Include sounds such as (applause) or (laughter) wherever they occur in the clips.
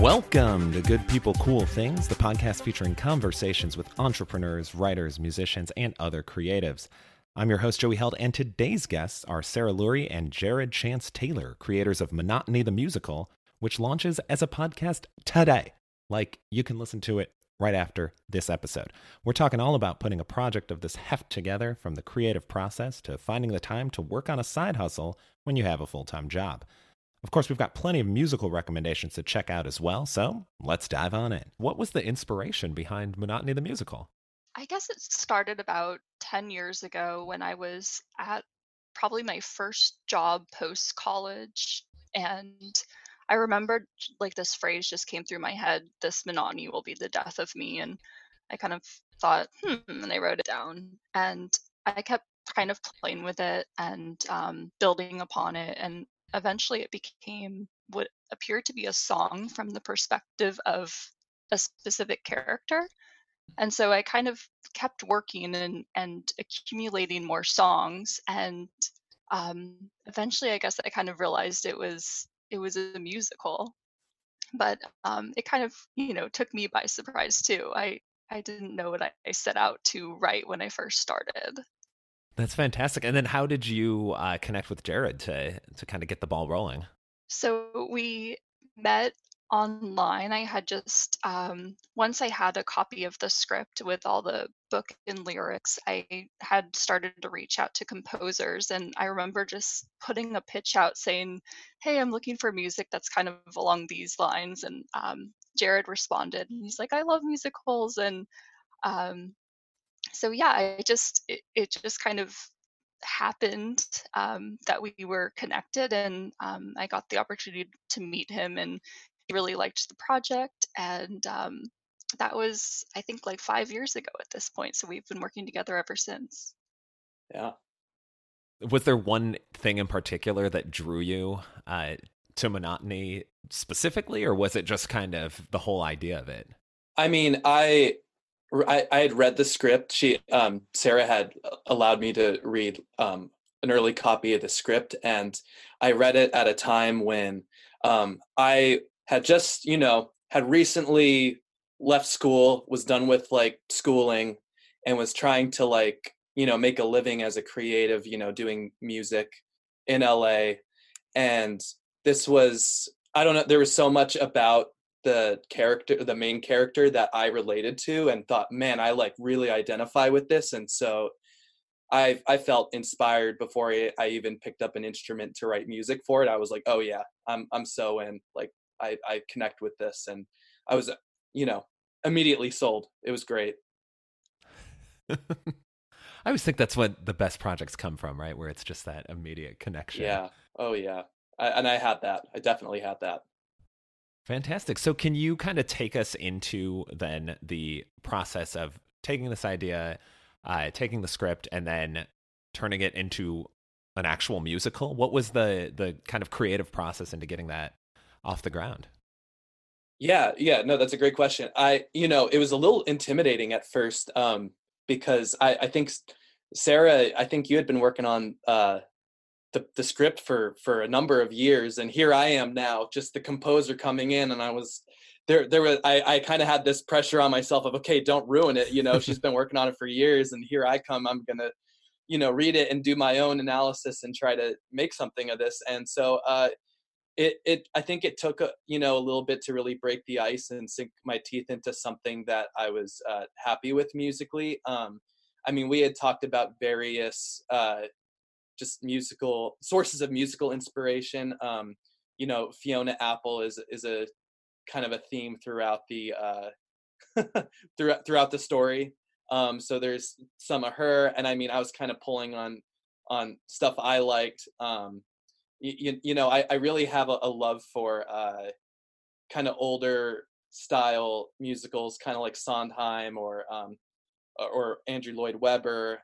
Welcome to Good People Cool Things, the podcast featuring conversations with entrepreneurs, writers, musicians, and other creatives. I'm your host, Joey Held, and today's guests are Sarah Lurie and Jared Chance Taylor, creators of Monotony the Musical, which launches as a podcast today. Like, you can listen to it right after this episode. We're talking all about putting a project of this heft together from the creative process to finding the time to work on a side hustle when you have a full time job. Of course, we've got plenty of musical recommendations to check out as well, so let's dive on in. What was the inspiration behind Monotony the Musical? I guess it started about 10 years ago when I was at probably my first job post college. And I remembered like this phrase just came through my head this monotony will be the death of me. And I kind of thought, hmm, and I wrote it down. And I kept kind of playing with it and um, building upon it. And eventually it became what appeared to be a song from the perspective of a specific character. And so i kind of kept working and and accumulating more songs and um, eventually i guess i kind of realized it was it was a musical. But um, it kind of you know took me by surprise too. I i didn't know what I, I set out to write when i first started that's fantastic. And then how did you uh, connect with Jared to to kind of get the ball rolling? So we met online. I had just um, once I had a copy of the script with all the book and lyrics, I had started to reach out to composers, and I remember just putting a pitch out saying, "Hey, I'm looking for music that's kind of along these lines." And um, Jared responded, and he's like, "I love musicals," and um, so yeah, I just it, it just kind of happened um, that we were connected, and um, I got the opportunity to meet him, and he really liked the project, and um, that was I think like five years ago at this point. So we've been working together ever since. Yeah. Was there one thing in particular that drew you uh, to monotony specifically, or was it just kind of the whole idea of it? I mean, I I, I had read the script. She, um, Sarah had allowed me to read um, an early copy of the script, and I read it at a time when um, I had just, you know, had recently left school, was done with like schooling, and was trying to like, you know, make a living as a creative, you know, doing music in LA. And this was, I don't know, there was so much about the character the main character that i related to and thought man i like really identify with this and so i i felt inspired before I, I even picked up an instrument to write music for it. I was like oh yeah i'm i'm so in like i i connect with this and i was you know immediately sold. It was great. (laughs) I always think that's what the best projects come from right? Where it's just that immediate connection. Yeah. Oh yeah. I, and i had that. I definitely had that Fantastic. So, can you kind of take us into then the process of taking this idea, uh, taking the script, and then turning it into an actual musical? What was the the kind of creative process into getting that off the ground? Yeah, yeah, no, that's a great question. I, you know, it was a little intimidating at first um, because I, I think Sarah, I think you had been working on uh, the, the script for for a number of years and here i am now just the composer coming in and i was there there was i, I kind of had this pressure on myself of okay don't ruin it you know she's been working on it for years and here i come i'm gonna you know read it and do my own analysis and try to make something of this and so uh it it i think it took a you know a little bit to really break the ice and sink my teeth into something that i was uh happy with musically um i mean we had talked about various uh just musical sources of musical inspiration. Um, you know, Fiona Apple is is a kind of a theme throughout the uh, (laughs) throughout throughout the story. Um, so there's some of her, and I mean, I was kind of pulling on on stuff I liked. Um, you, you know, I, I really have a, a love for uh, kind of older style musicals, kind of like Sondheim or um, or Andrew Lloyd Webber.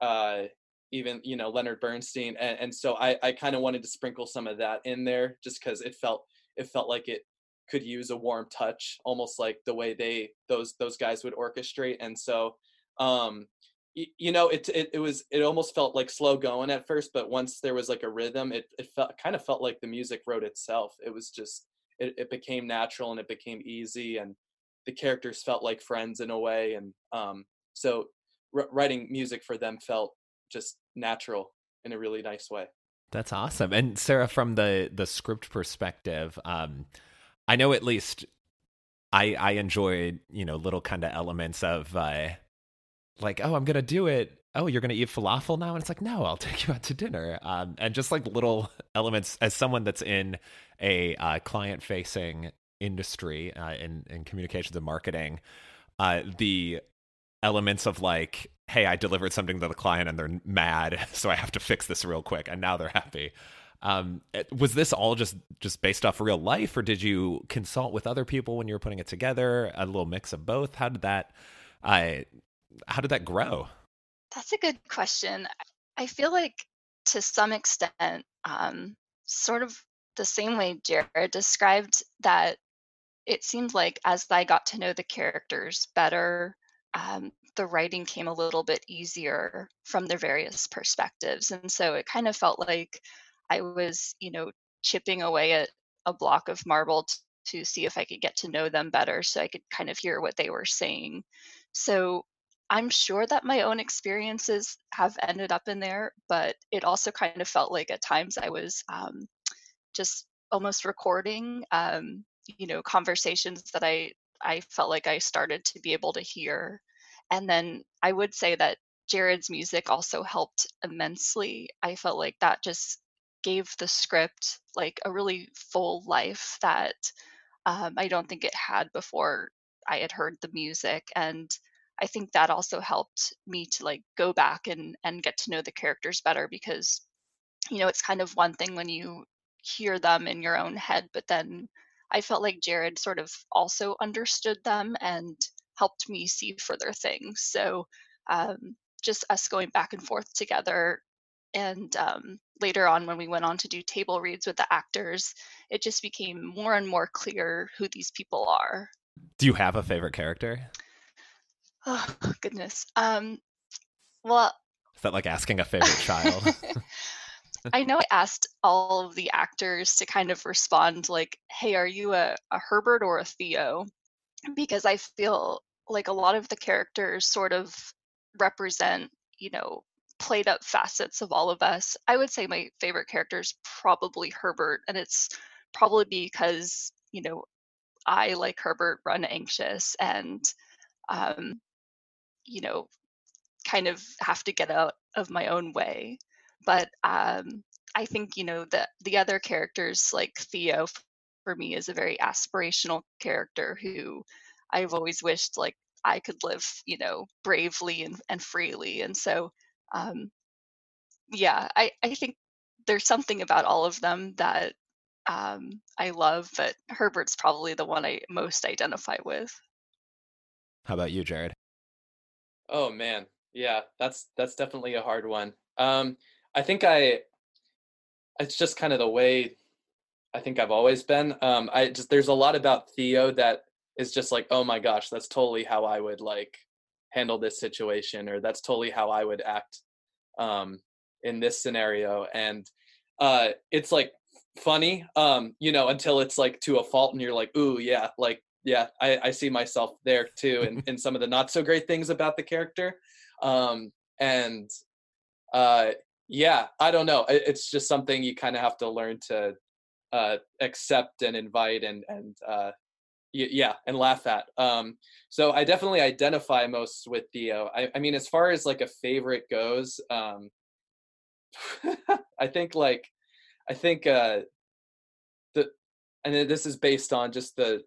Uh, even you know Leonard Bernstein, and, and so I I kind of wanted to sprinkle some of that in there just because it felt it felt like it could use a warm touch, almost like the way they those those guys would orchestrate, and so um you, you know it, it it was it almost felt like slow going at first but once there was like a rhythm it it felt kind of felt like the music wrote itself. It was just it, it became natural and it became easy and the characters felt like friends in a way and um, so writing music for them felt just natural in a really nice way. That's awesome. And sarah from the the script perspective um, i know at least i i enjoyed you know little kind of elements of uh, like oh i'm gonna do it. Oh you're gonna eat falafel now? And it's like no i'll (laughs) take you out to dinner. Um, and just like little (laughs) elements as someone that's in a uh, client facing industry uh, in in communications and marketing, uh, the elements of like, hey, I delivered something to the client and they're mad, (laughs) so I have to fix this real quick, and now they're happy. Um, was this all just just based off real life, or did you consult with other people when you were putting it together? A little mix of both. How did that? I how did that grow? That's a good question. I feel like to some extent, um, sort of the same way Jared described that it seemed like as I got to know the characters better, um, the writing came a little bit easier from their various perspectives. And so it kind of felt like I was, you know, chipping away at a block of marble to see if I could get to know them better so I could kind of hear what they were saying. So I'm sure that my own experiences have ended up in there, but it also kind of felt like at times I was um, just almost recording um, you know conversations that i i felt like i started to be able to hear and then i would say that jared's music also helped immensely. I felt like that just gave the script like a really full life that um, i don't think it had before i had heard the music and i think that also helped me to like go back and and get to know the characters better because you know it's kind of one thing when you hear them in your own head but then I felt like Jared sort of also understood them and helped me see further things. So um, just us going back and forth together. And um, later on, when we went on to do table reads with the actors, it just became more and more clear who these people are. Do you have a favorite character? Oh, goodness. Um, well, is that like asking a favorite child? (laughs) I know I asked all of the actors to kind of respond like, hey, are you a, a Herbert or a Theo? Because I feel like a lot of the characters sort of represent, you know, played up facets of all of us. I would say my favorite character is probably Herbert, and it's probably because, you know, I, like Herbert, run anxious and, um, you know, kind of have to get out of my own way but um, I think you know the the other characters like Theo for me is a very aspirational character who I've always wished like I could live you know bravely and, and freely and so um, yeah I, I think there's something about all of them that um, I love but Herbert's probably the one I most identify with. How about you Jared? Oh man yeah that's that's definitely a hard one. Um, I think I it's just kind of the way I think I've always been. Um, I just there's a lot about Theo that is just like, oh my gosh, that's totally how I would like handle this situation, or that's totally how I would act um, in this scenario. And uh, it's like funny, um, you know, until it's like to a fault, and you're like, ooh, yeah, like yeah, I, I see myself there too, and (laughs) in some of the not so great things about the character. Um, and uh, yeah i don't know it's just something you kind of have to learn to uh, accept and invite and and uh, yeah and laugh at um, so i definitely identify most with theo I, I mean as far as like a favorite goes um, (laughs) i think like i think uh the and this is based on just the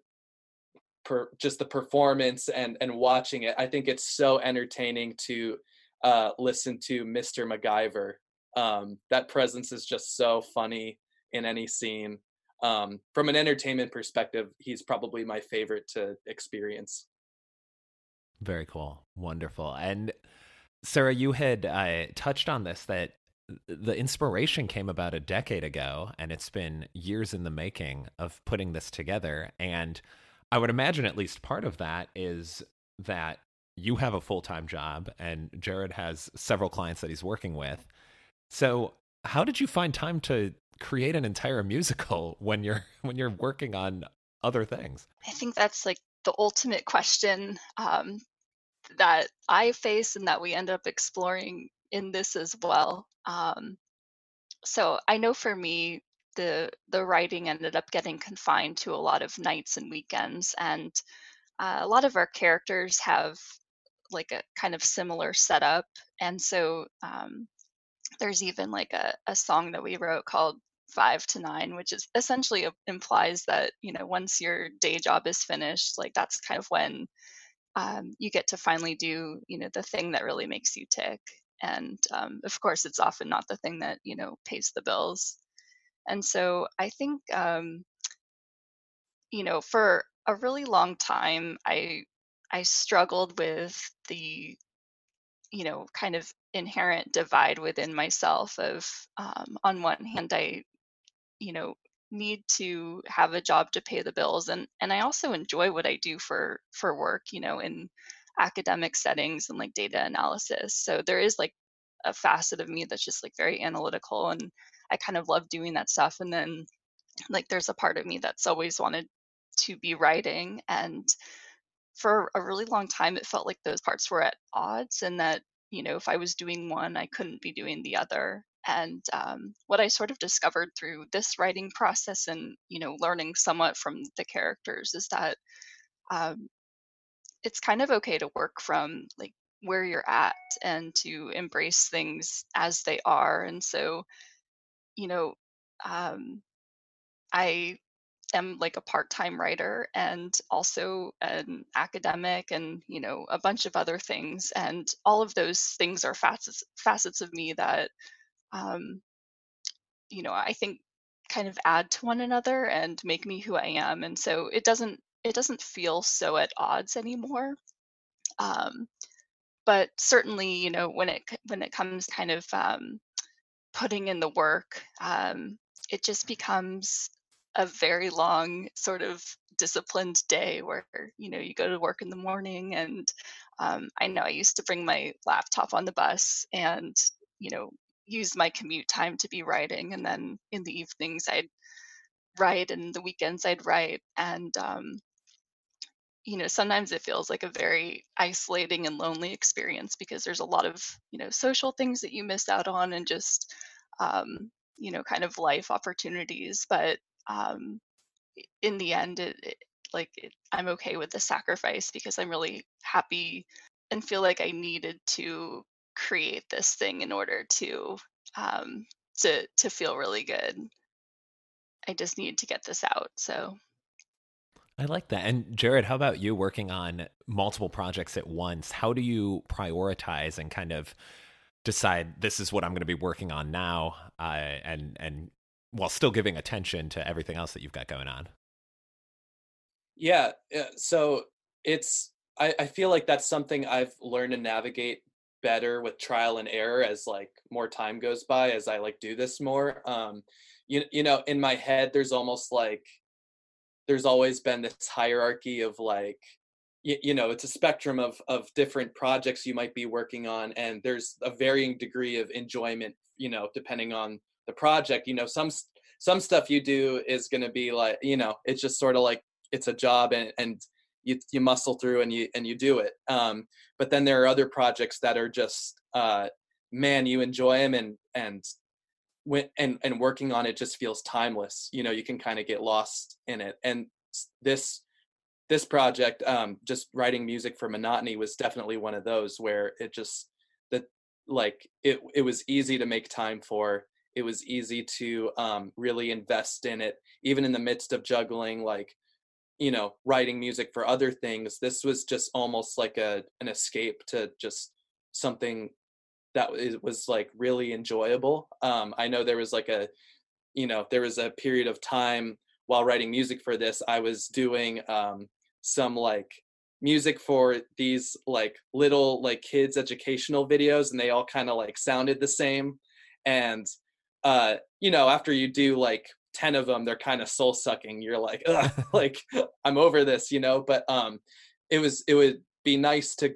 per, just the performance and and watching it i think it's so entertaining to uh listen to mr macgyver um, that presence is just so funny in any scene. Um, from an entertainment perspective, he's probably my favorite to experience. Very cool, wonderful. And Sarah, you had uh, touched on this that the inspiration came about a decade ago, and it's been years in the making of putting this together. And I would imagine at least part of that is that you have a full time job, and Jared has several clients that he's working with. So, how did you find time to create an entire musical when you're (laughs) when you're working on other things? I think that's like the ultimate question um, that I face and that we end up exploring in this as well. Um, so I know for me, the the writing ended up getting confined to a lot of nights and weekends, and uh, a lot of our characters have like a kind of similar setup, and so um, there's even like a, a song that we wrote called five to nine which is essentially implies that you know once your day job is finished like that's kind of when um, you get to finally do you know the thing that really makes you tick. And um, of course it's often not the thing that you know pays the bills. And so i think um, you know for a really long time i i struggled with the you know kind of inherent divide within myself of um, on one hand i you know need to have a job to pay the bills and and I also enjoy what I do for for work you know in academic settings and like data analysis. So there is like a facet of me that's just like very analytical and I kind of love doing that stuff and then like there's a part of me that's always wanted to be writing and for a really long time it felt like those parts were at odds and that you know if I was doing one I couldn't be doing the other. And um, what i sort of discovered through this writing process and you know learning somewhat from the characters is that um, it's kind of okay to work from like where you're at and to embrace things as they are. And so you know um, i am like a part-time writer and also an academic and you know a bunch of other things and all of those things are facets facets of me that um, you know, I think kind of add to one another and make me who I am. And so it doesn't it doesn't feel so at odds anymore. Um, but certainly, you know, when it when it comes kind of um, putting in the work, um, it just becomes a very long sort of disciplined day where you know you go to work in the morning and um, i know i used to bring my laptop on the bus and you know use my commute time to be writing and then in the evenings i'd write and the weekends i'd write and um, you know sometimes it feels like a very isolating and lonely experience because there's a lot of you know social things that you miss out on and just um, you know kind of life opportunities but um, in the end it, it like it, i'm okay with the sacrifice because i'm really happy and feel like i needed to create this thing in order to um, to to feel really good. I just need to get this out. So I like that. And Jared, how about you working on multiple projects at once? How do you prioritize and kind of decide this is what I'm going to be working on now, uh, and and while still giving attention to everything else that you've got going on? Yeah. So it's I, I feel like that's something I've learned to navigate better with trial and error as like more time goes by as I like do this more. Um, you you know, in my head, there's almost like there's always been this hierarchy of like you, you know it's a spectrum of of different projects you might be working on and there's a varying degree of enjoyment you know depending on the project you know some some stuff you do is going to be like you know it's just sort of like it's a job and and you you muscle through and you and you do it. Um, but then there are other projects that are just uh, man, you enjoy them and and when and and working on it just feels timeless. You know, you can kind of get lost in it. And this this project, um, just writing music for monotony, was definitely one of those where it just that like it it was easy to make time for. It was easy to um, really invest in it, even in the midst of juggling like you know writing music for other things this was just almost like a an escape to just something that was like really enjoyable um i know there was like a you know there was a period of time while writing music for this i was doing um some like music for these like little like kids educational videos and they all kind of like sounded the same and uh you know after you do like 10 of them they're kind of soul sucking you're like (laughs) like i'm over this you know but um it was it would be nice to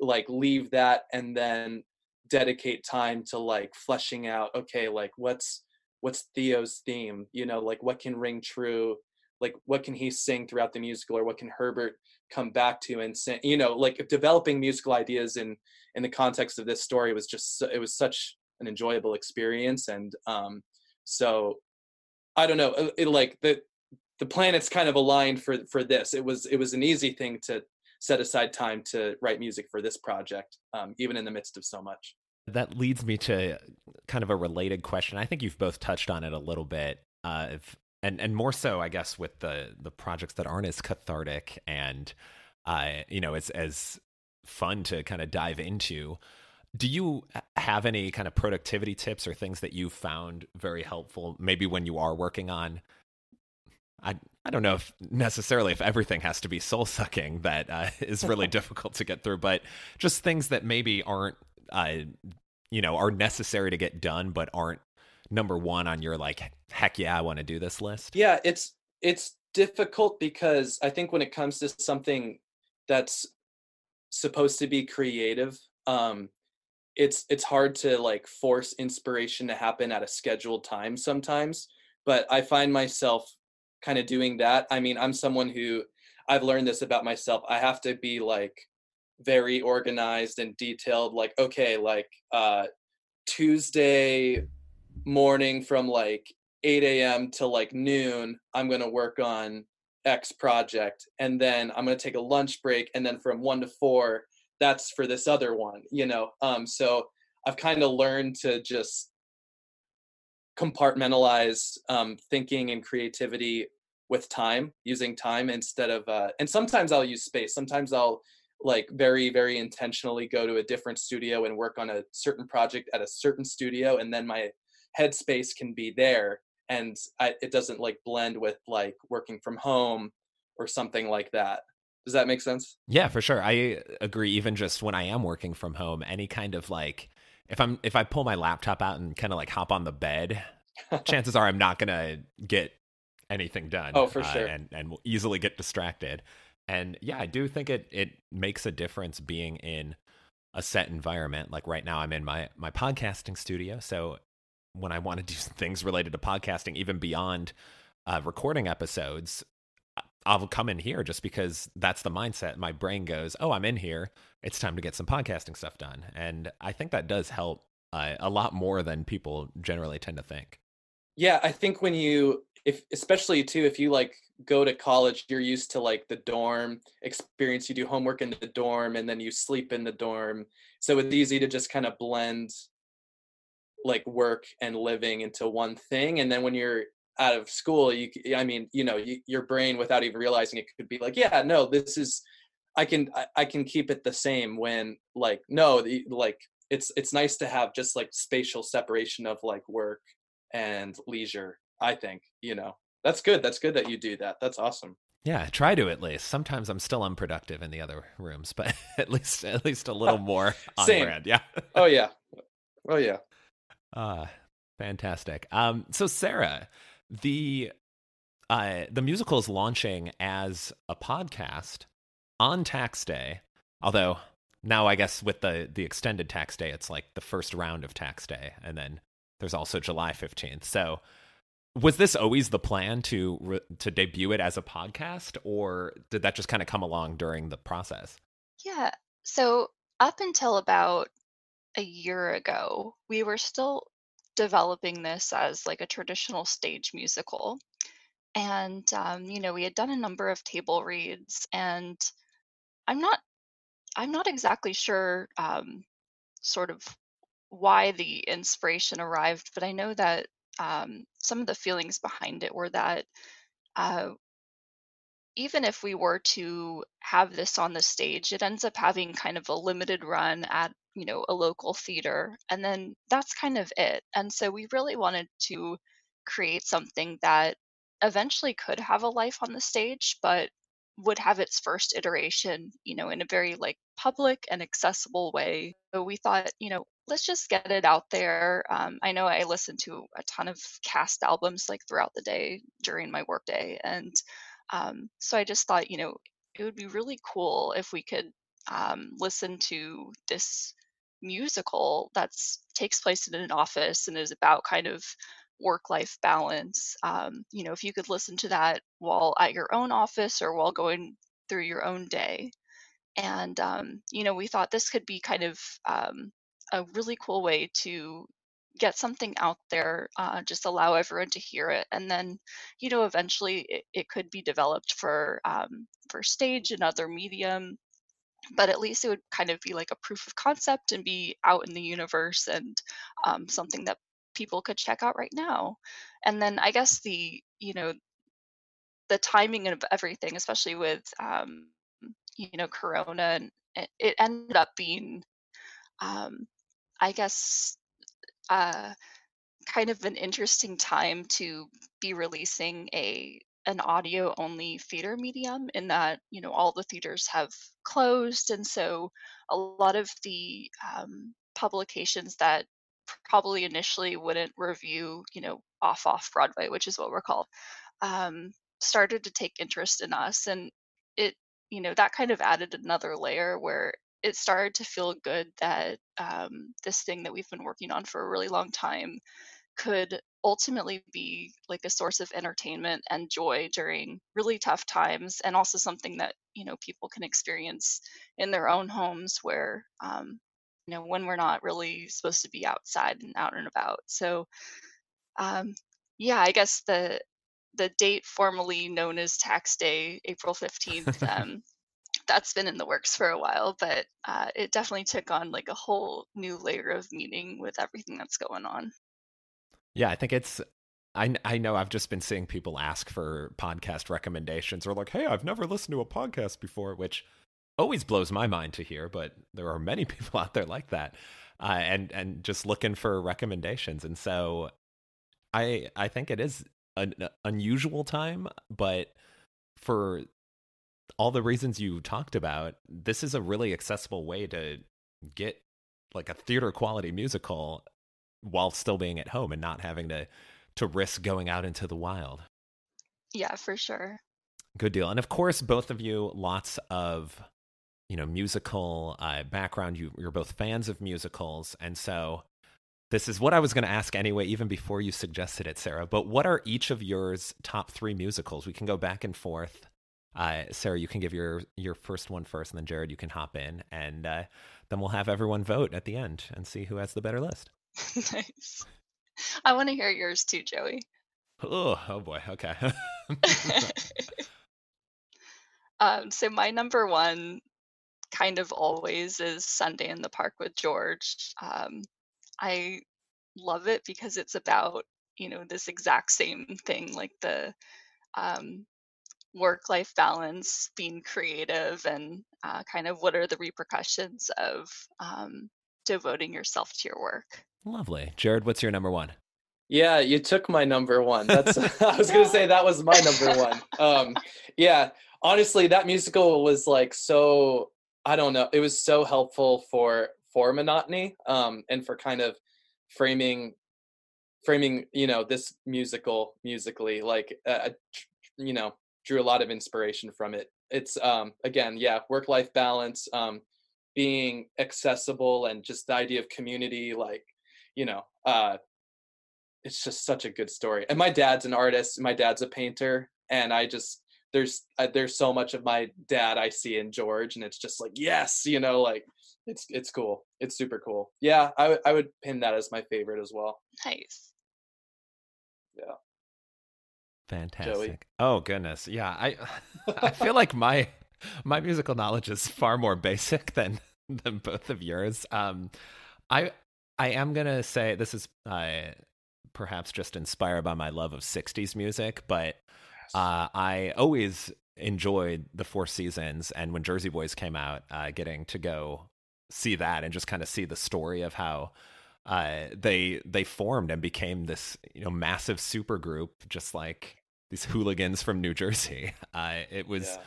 like leave that and then dedicate time to like fleshing out okay like what's what's theo's theme? You know like what can ring true? Like what can he sing throughout the musical or what can herbert come back to and sing? You know like developing musical ideas in in the context of this story was just it was such an enjoyable experience and um so i don't know uh, it, like the the planets kind of aligned for for this. It was it was an easy thing to set aside time to write music for this project um, even in the midst of so much. That leads me to kind of a related question. I think you've both touched on it a little bit uh, if, and and more so i guess with the the projects that aren't as cathartic and uh, you know as as fun to kind of dive into do you have any kind of productivity tips or things that you found very helpful maybe when you are working on I I don't know if necessarily if everything has to be soul sucking that uh, (laughs) is really (laughs) difficult to get through, but just things that maybe aren't uh, you know are necessary to get done, but aren't number one on your like heck yeah I want to do this list. Yeah, it's it's difficult because I think when it comes to something that's supposed to be creative, um, it's it's hard to like force inspiration to happen at a scheduled time sometimes. But I find myself kind of doing that. I mean, I'm someone who I've learned this about myself. I have to be like very organized and detailed. Like, okay, like uh, Tuesday morning from like 8 a.m. to like noon, I'm going to work on X project. And then I'm going to take a lunch break. And then from one to four, that's for this other one, you know? Um, so I've kind of learned to just compartmentalize um, thinking and creativity with time using time instead of uh, and sometimes i'll use space sometimes i'll like very very intentionally go to a different studio and work on a certain project at a certain studio and then my headspace can be there and I, it doesn't like blend with like working from home or something like that does that make sense yeah for sure i agree even just when i am working from home any kind of like if i'm if i pull my laptop out and kind of like hop on the bed (laughs) chances are i'm not gonna get anything done. Oh, for uh, sure. And and will easily get distracted. And yeah, I do think it it makes a difference being in a set environment. Like right now, I'm in my my podcasting studio, so when I want to do (laughs) things related to podcasting, even beyond uh, recording episodes, I'll come in here just because that's the mindset. My brain goes, "Oh, I'm in here. It's time to get some podcasting stuff done," and I think that does help uh, a lot more than people generally tend to think. Yeah, I think when you if especially too if you like go to college you're used to like the dorm experience you do homework in the dorm and then you sleep in the dorm so it's easy to just kind of blend like work and living into one thing and then when you're out of school you i mean you know you, your brain without even realizing it could be like yeah no this is i can I, I can keep it the same when like no the, like it's it's nice to have just like spatial separation of like work and leisure I think, you know. That's good. That's good that you do that. That's awesome. Yeah, try to at least. Sometimes I'm still unproductive in the other rooms, but (laughs) at least at least a (laughs) little more on Same. brand. Yeah. oh yeah. Oh yeah. Ah, uh, fantastic. Um so Sarah, the uh the musical is launching as a podcast on tax day. Although now I guess with the the extended tax day it's like the first round of tax day and then there's also July 15th. So was this always the plan to to debut it as a podcast or did that just kind of come along during the process yeah so up until about a year ago we were still developing this as like a traditional stage musical. And um, you know we had done a number of table reads and i'm not i'm not exactly sure um, sort of why the inspiration arrived but i know that um, some of the feelings behind it were that uh, even if we were to have this on the stage, it ends up having kind of a limited run at you know a local theater, and then that's kind of it. And so we really wanted to create something that eventually could have a life on the stage, but would have its first iteration, you know, in a very like public and accessible way. So we thought, you know, let's just get it out there. Um, I know I listen to a ton of cast albums like throughout the day during my workday, and um, so I just thought, you know, it would be really cool if we could um, listen to this musical that's takes place in an office and is about kind of work life balance. Um, you know, if you could listen to that while at your own office or while going through your own day. And, um, you know, we thought this could be kind of um, a really cool way to get something out there, uh, just allow everyone to hear it. And then, you know, eventually it, it could be developed for, um, for stage and other medium but at least it would kind of be like a proof of concept and be out in the universe and um, something that people could check out right now. And then I guess the, you know, the timing of everything, especially with, um, you know, Corona, and it, ended up being, um, I guess, uh, kind of an interesting time to be releasing a an audio only theater medium in that you know all the theaters have closed and so a lot of the um, publications that probably initially wouldn't review, you know, off off Broadway, which is what we're called, um, started to take interest in us, and it, you know, that kind of added another layer where it started to feel good that um, this thing that we've been working on for a really long time could ultimately be like a source of entertainment and joy during really tough times and also something that you know people can experience in their own homes where um, you know when we're not really supposed to be outside and out and about. So um, yeah i guess the the date formally known as tax day april 15th (laughs) um, that's been in the works for a while but uh, it definitely took on like a whole new layer of meaning with everything that's going on yeah i think it's I, I know I've just been seeing people ask for podcast recommendations or like, hey, I've never listened to a podcast before, which always blows my mind to hear, but there are many (laughs) people out there like that, uh, and and just looking for recommendations. And so, I I think it is an unusual time, but for all the reasons you talked about, this is a really accessible way to get like a theater quality musical while still being at home and not having to to risk going out into the wild. Yeah, for sure. Good deal. And of course, both of you, lots of you know musical uh, background. You you're both fans of musicals, and so this is what I was going to ask anyway, even before you suggested it, Sarah. But what are each of yours top three musicals? We can go back and forth. Uh, Sarah, you can give your your first one first, and then Jared, you can hop in, and uh, then we'll have everyone vote at the end and see who has the better list. (laughs) nice. I want to hear yours too, Joey. Oh, oh boy. Okay. (laughs) um, so my number one kind of always is Sunday in the Park with George. Um, I love it because it's about you know this exact same thing, like the um, work-life balance, being creative, and uh, kind of what are the repercussions of um, devoting yourself to your work. Lovely, Jared. What's your number one? Yeah, you took my number one. That's (laughs) I was gonna say (laughs) that was my number one. Um, yeah, honestly, that musical was like so I don't know. It was so helpful for for monotony um, and for kind of framing framing you know this musical musically like uh, you know drew a lot of inspiration from it it's um again yeah work life balance um being accessible and just the idea of community like you know uh it's just such a good story and my dad's an artist my dad's a painter and i just there's uh, there's so much of my dad I see in George, and it's just like yes, you know, like it's it's cool. It's super cool. Yeah, I I would pin that as my favorite as well. Nice. Yeah. Fantastic. Joey. Oh goodness, yeah. I (laughs) I feel like my my musical knowledge is far more basic (laughs) than than both of yours. Um, I I am gonna say this is uh, perhaps just inspired by my love of '60s music, but uh, I always enjoyed the Four Seasons, and when Jersey Boys came out, uh, getting to go see that and just kind of see the story of how uh, they they formed and became this you know massive supergroup, just like these hooligans from New Jersey. (laughs) Uh, it was. Yeah.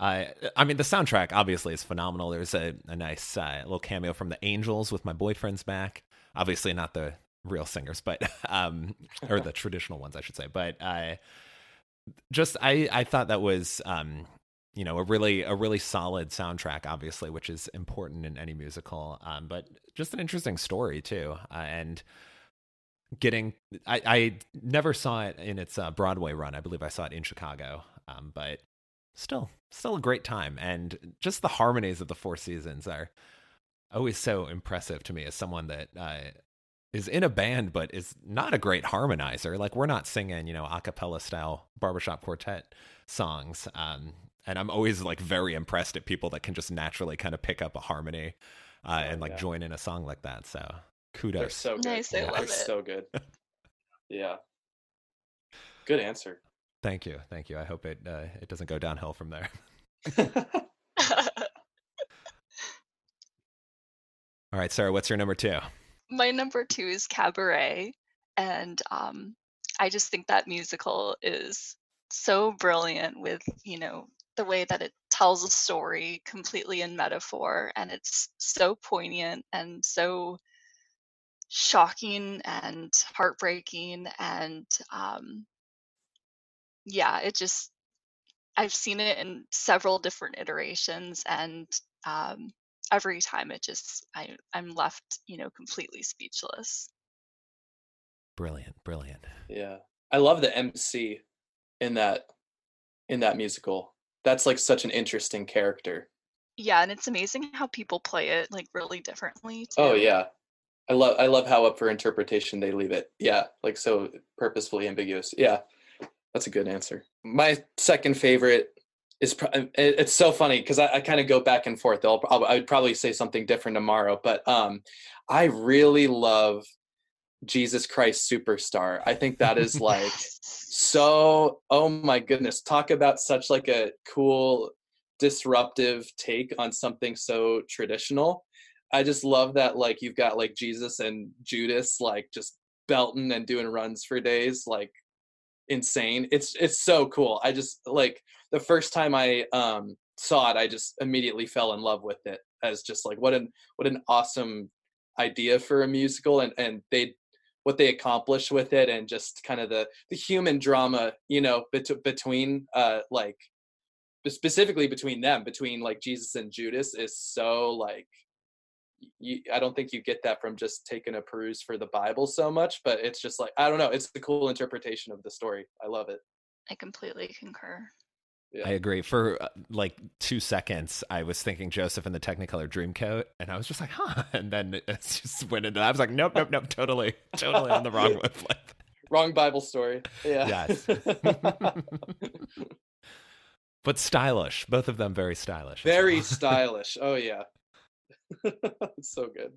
Uh, I mean, the soundtrack obviously is phenomenal. There's a, a nice uh, little cameo from the Angels with my boyfriend's back. Obviously, not the real singers, but (laughs) um, or the (laughs) traditional ones, I should say. But uh, just I I thought that was um you know a really a really solid soundtrack, obviously, which is important in any musical. Um, but just an interesting story too, uh, and getting I, I never saw it in its uh, Broadway run. I believe I saw it in Chicago, um, but still still a great time, and just the harmonies of the Four Seasons are always so impressive to me as someone that uh, is in a band but is not a great harmonizer. Like we're not singing, you know, a cappella style barbershop quartet songs. Um, and I'm always like very impressed at people that can just naturally kind of pick up a harmony uh, oh, and like yeah. join in a song like that. So kudos. They're so good. Nice, yeah. They're so good. (laughs) yeah. Good answer. Thank you. Thank you. I hope it uh, it doesn't go downhill from there. (laughs) All right, Sarah, what's your number two? My number two is Cabaret. And um, I just think that musical is so brilliant with, you know, the way that it tells a story completely in metaphor. And it's so poignant and so shocking and heartbreaking. And um, yeah, it just, I've seen it in several different iterations. And um, every time it just I I'm left, you know, completely speechless. Brilliant, brilliant. Yeah. I love the MC in that in that musical. That's like such an interesting character. Yeah, and it's amazing how people play it like really differently oh, too. Oh yeah. I love I love how up for interpretation they leave it. Yeah, like so purposefully ambiguous. Yeah. That's a good answer. My second favorite is it's so funny because I, I kind of go back and forth. I'll, I'll, I would probably say something different tomorrow, but um, I really love Jesus Christ Superstar. I think that is like (laughs) so. Oh my goodness! Talk about such like a cool, disruptive take on something so traditional. I just love that like you've got like Jesus and Judas like just belting and doing runs for days like insane. It's it's so cool. I just like the first time I um saw it, I just immediately fell in love with it as just like what an what an awesome idea for a musical and and they what they accomplished with it and just kind of the the human drama you know bet- between uh like specifically between them between like jesus and judas is so like you, I don't think you get that from just taking a peruse for the Bible so much, but it's just like I don't know. It's the cool interpretation of the story. I love it. I completely concur. Yeah. I agree. For uh, like two seconds, I was thinking Joseph in the Technicolor Dreamcoat, and I was just like, "Huh," (laughs) and then it (laughs) just went into. I was like, "Nope, nope, nope, totally, (laughs) totally on the wrong wavelength." Wrong Bible story. Yeah. Yes. but stylish. Both of them very stylish. Very well. stylish. Oh yeah. so good.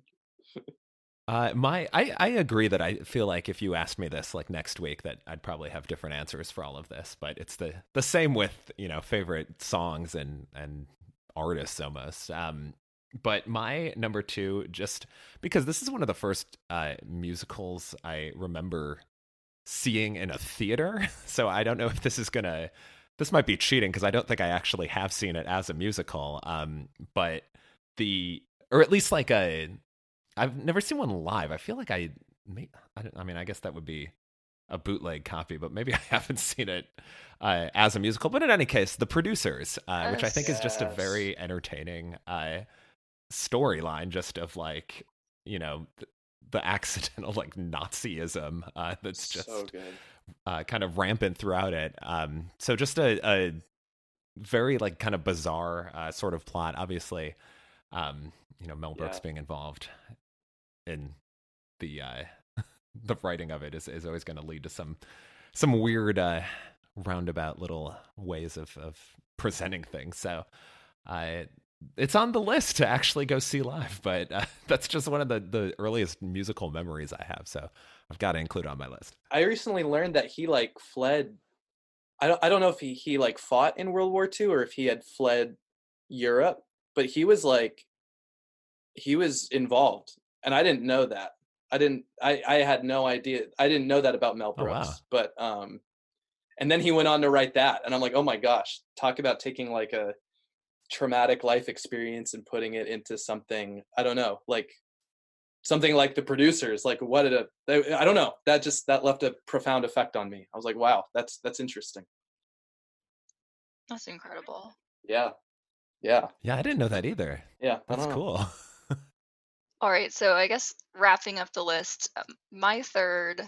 Uh, my, I, I agree that I feel like if you asked me this like next week, that I'd probably have different answers for all of this. But it's the the same with you know favorite songs and and artists almost. Um, but my number two, just because this is one of the first uh, musicals I remember seeing in a theater, (laughs) so I don't know if this is gonna. This might be cheating because I don't think I actually have seen it as a musical. Um, but the or at least like a I've never seen one live. I feel like I may, I, I mean I guess that would be a bootleg copy, but maybe (laughs) I haven't seen it uh, as a musical. But in any case, the producers, uh, yes, which I think yes. is just a very entertaining uh, storyline, just of like you know the, the (laughs) accidental like Nazism uh, that's just so uh, kind of rampant throughout it. Um, so just a, a, very like kind of bizarre uh, sort of plot, obviously. Um, you know Mel Brooks yeah. being involved in the uh, (laughs) the writing of it is is always going to lead to some some weird uh, roundabout little ways of of presenting things. So uh, it's on the list to actually go see live, but uh, (laughs) that's just one of the the earliest musical memories I have. So I've got to include on my list. I recently learned that he like fled. I don't I don't know if he he like fought in World War II or if he had fled Europe, but he was like he was involved and i didn't know that i didn't i i had no idea i didn't know that about mel brooks oh, wow. but um and then he went on to write that and i'm like oh my gosh talk about taking like a traumatic life experience and putting it into something i don't know like something like the producers like what did a i don't know that just that left a profound effect on me i was like wow that's that's interesting that's incredible Yeah. Yeah. Yeah, I didn't know that either. Yeah. That's cool. All right, so I guess wrapping up the list, um, my third,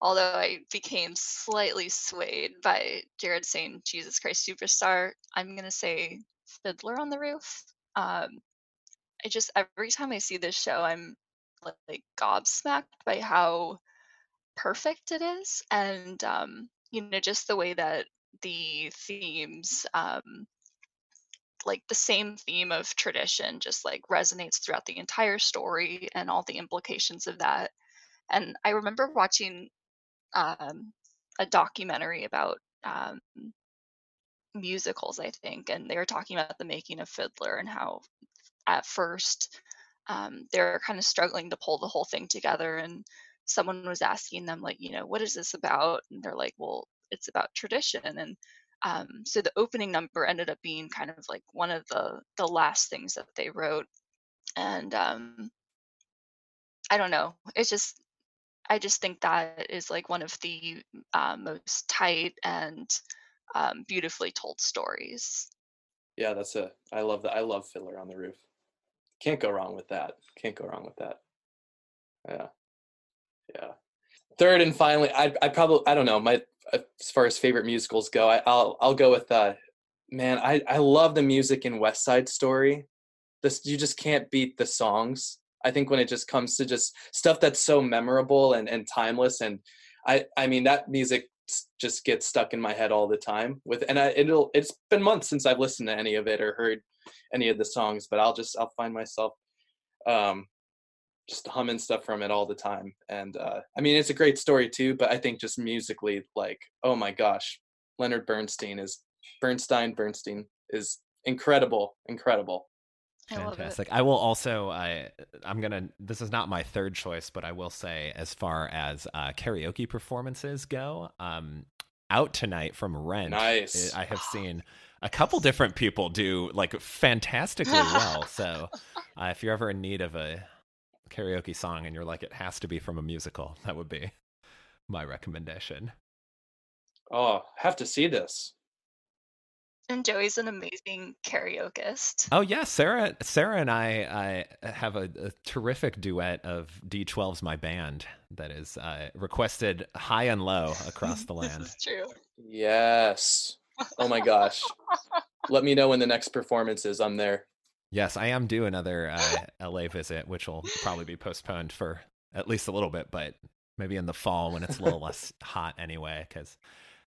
although I became slightly swayed by Jared saying Jesus Christ Superstar, I'm going to say Fiddler on the Roof. Um, I just, every time I see this show, I'm like, like gobsmacked by how perfect it is. And, um, you know, just the way that the themes, um, like the same theme of tradition just like resonates throughout the entire story and all the implications of that. And I remember watching um, a documentary about um, musicals, I think, and they were talking about the making of Fiddler and how at first um, they're kind of struggling to pull the whole thing together. And someone was asking them, like, you know, what is this about? And they're like, well, it's about tradition. And um, so the opening number ended up being kind of like one of the the last things that they wrote. And um, I don't know. It's just I just think that is like one of the uh, most tight and um, beautifully told stories. Yeah, that's a. I love that. I love Fiddler on the Roof. Can't go wrong with that. Can't go wrong with that. Yeah, yeah. Third and finally, I I probably I don't know my as far as favorite musicals go. I, will I'll go with uh, man. I I love the music in West Side Story. This you just can't beat the songs. I think when it just comes to just stuff that's so memorable and and timeless, and I I mean that music just gets stuck in my head all the time with and I, it'll it's been months since I've listened to any of it or heard any of the songs but I'll just I'll find myself um just humming stuff from it all the time. And uh, I mean, it's a great story too, but I think just musically, like, oh my gosh, Leonard Bernstein is Bernstein Bernstein is incredible, incredible. Fantastic. I, I will also. I I'm gonna. This is not my third choice, but I will say, as far as uh, karaoke performances go, um, out tonight from Rent. Nice. I have seen a couple different people do like fantastically well. (laughs) So, uh, if you're ever in need of a karaoke song and you're like, it has to be from a musical, that would be my recommendation. Oh, have to see this. And Joey's an amazing karaokeist. Oh yeah, Sarah. Sarah and I, I have a, a terrific duet of D12's "My Band" that is uh, requested high and low across the (laughs) land. this is true. Yes. Oh my gosh. (laughs) Let me know when the next performance is. I'm there. Yes, I am due another uh, LA visit, which will probably be postponed for at least a little bit, but maybe in the fall when it's a little less (laughs) hot anyway. Because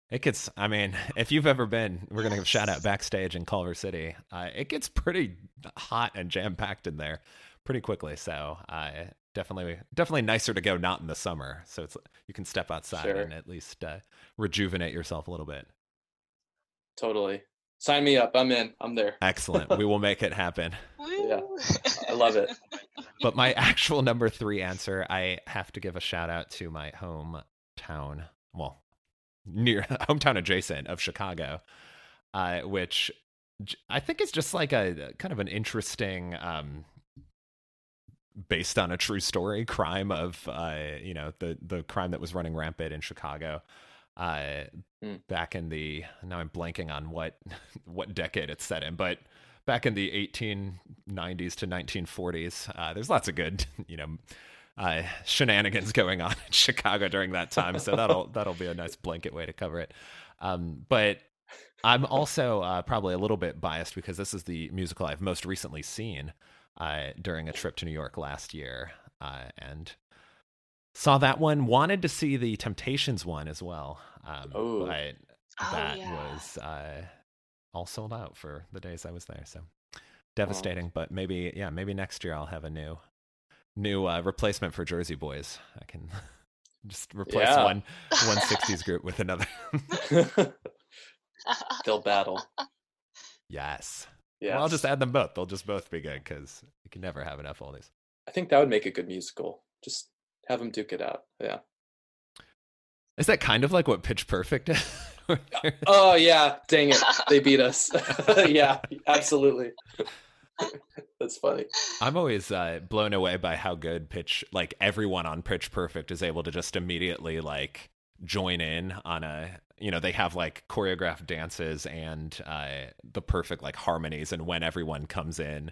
it gets, I mean, if you've ever been, we're going to give a shout out backstage in Culver City. Uh, it gets pretty hot and jam packed in there pretty quickly. So uh, definitely, definitely nicer to go not in the summer. So it's you can step outside sure. and at least uh, rejuvenate yourself a little bit. Totally. Sign me up. I'm in. I'm there. Excellent. we will make it happen. (laughs) Yeah. I love it. But my actual number three answer, I have to give a shout out to my hometown. Well, near (laughs) hometown adjacent of Chicago, uh, which I think is just like a kind of an interesting, um, based on a true story crime of, uh, you know, the the crime that was running rampant in Chicago uh, mm. back in the now I'm blanking on what (laughs) what decade it's set in, but back in the 1890s to 1940s, uh, there's lots of good (laughs) you know uh, shenanigans going on (laughs) in Chicago during that time, so that'll that'll be a nice blanket way to cover it. Um, but I'm also uh, probably a little bit biased because this is the musical I've most recently seen uh, during a trip to New York last year, uh, and saw that one. Wanted to see the Temptations one as well, um, oh. but that oh, yeah. was uh, all sold out for the days I was there. So devastating. Oh. But maybe, yeah, maybe next year I'll have a new, new uh, replacement for Jersey Boys. I can (laughs) just replace yeah. one one (laughs) sixties group with another. (laughs) They'll battle. Yes. Yeah. Well, I'll just add them both. They'll just both be good because you can never have enough oldies. I think that would make a good musical. Just have them duke it out. Yeah. Is that kind of like what Pitch Perfect is? (laughs) oh yeah, dang it, they beat us. (laughs) yeah, absolutely. That's funny. I'm always uh, blown away by how good Pitch, like everyone on Pitch Perfect, is able to just immediately like join in on a you know they have like choreographed dances and uh, the perfect like harmonies and when everyone comes in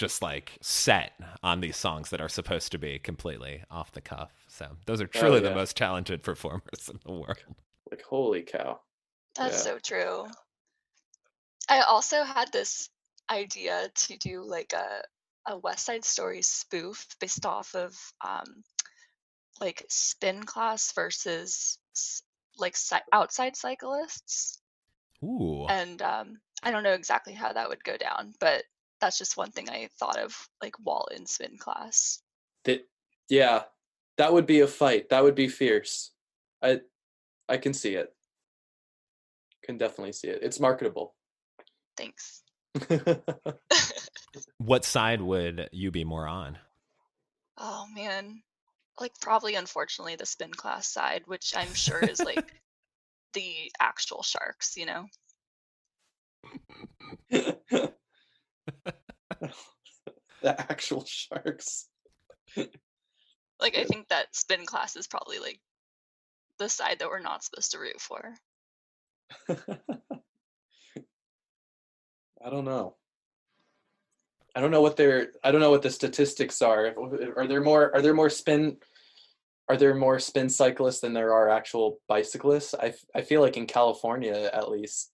just like set on these songs that are supposed to be completely off the cuff so those are truly oh, yeah. the most talented performers in the world like holy cow that's yeah. so true i also had this idea to do like a a west side story spoof based off of um like spin class versus like outside cyclists. Ooh. And um, I don't know exactly how that would go down, but that's just one thing I thought of, like while in spin class. That, yeah, that would be a fight. That would be fierce. I, I can see it. Can definitely see it. It's marketable. Thanks. (laughs) (laughs) what side would you be more on? Oh man, like probably unfortunately the spin class side, which I'm sure is (laughs) like the actual sharks, you know. (laughs) the actual sharks. like I think that spin class is probably like the side that we're not supposed to root for. (laughs) I don't know. I don't know what their I don't know what the statistics are. Are there more are there more spin are there more spin cyclists than there are actual bicyclists? I, I feel like in California at least.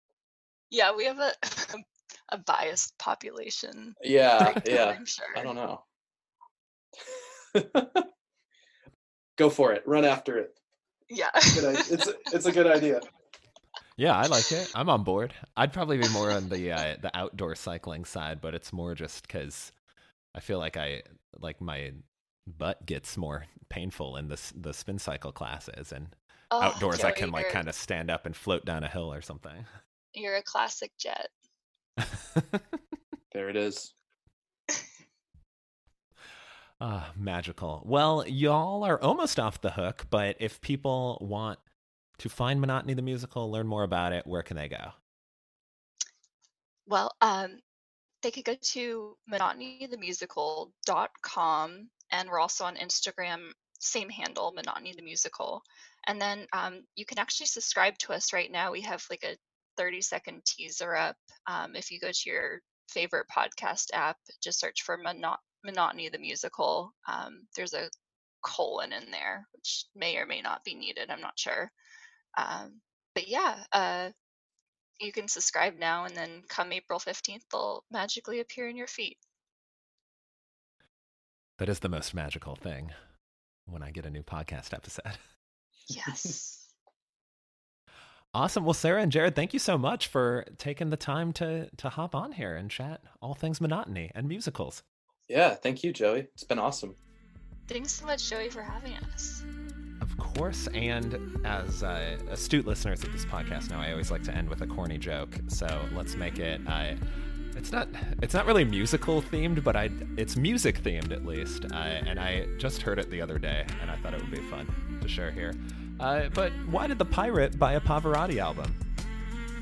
Yeah, we have a (laughs) a biased population. Yeah, yeah. I'm sure. I don't know. (laughs) Go for it. Run after it. Yeah. it's a, it's a good idea. Yeah, I like it. I'm on board. I'd probably be more on the uh, the outdoor cycling side, but it's more just because I feel like I like my butt gets more painful in the the spin cycle classes and oh, outdoors Joey, I can like kind of stand up and float down a hill or something. You're a classic jet. (laughs) there it is. (laughs) Ah, magical. Well, y'all are almost off the hook, but if people want to find Monotony the musical, learn more about it, where can they go? Well, um, they could go to monotonythemusical.com and we're also on Instagram, same handle, Monotony the Musical. And then um, you can actually subscribe to us right now. We have like a 30 second teaser up. Um, if you go to your favorite podcast app, just search for Monot- Monotony the Musical. Um, there's a colon in there, which may or may not be needed. I'm not sure. Um, but yeah, uh, you can subscribe now, and then come April 15th, they'll magically appear in your feed. That is the most magical thing when I get a new podcast episode. Yes. Awesome. Well, Sarah and Jared, thank you so much for taking the time to to hop on here and chat all things monotony and musicals. Yeah, thank you, Joey. It's been awesome. Thanks so much, Joey, for having us. Of course, and as uh, astute listeners of this podcast know, I always like to end with a corny joke. So let's make it. Uh, it's not it's not really musical themed, but I it's music themed at least. Uh, and I just heard it the other day, and I thought it would be fun to share here. Uh, but why did the pirate buy a Pavarotti album?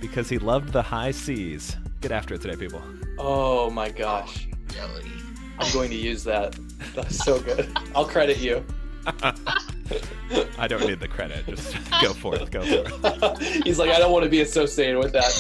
Because he loved the high seas. Get after it today, people. Oh my gosh, Jelly. I'm going to use that. That's so good. I'll credit you. (laughs) I don't need the credit. Just (laughs) go for it. Go for it. (laughs) He's like, I don't want to be associated with that.